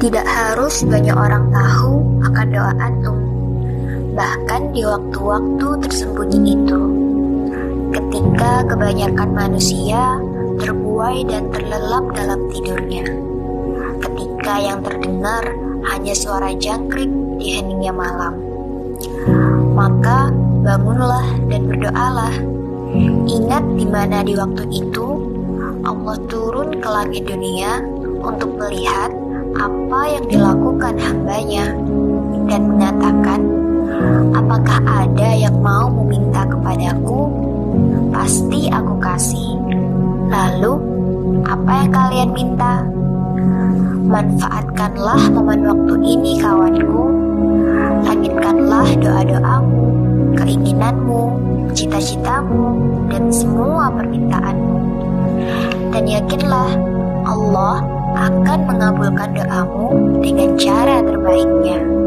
Tidak harus banyak orang tahu akan doa antum, bahkan di waktu-waktu tersembunyi itu. Ketika kebanyakan manusia terbuai dan terlelap dalam tidurnya. Ketika yang terdengar hanya suara jangkrik di heningnya malam. Maka bangunlah dan berdoalah. Ingat di mana di waktu itu Allah turun ke langit dunia untuk melihat apa yang dilakukan hambanya dan mengatakan, apakah ada yang mau meminta kepadaku? Pasti aku kasih. Lalu, apa yang kalian minta? Manfaatkanlah momen waktu ini kawanku. Langitkanlah doa-doamu, keinginanmu, cita-citamu, dan semua permintaanmu. Dan yakinlah mengabulkan doamu dengan cara terbaiknya.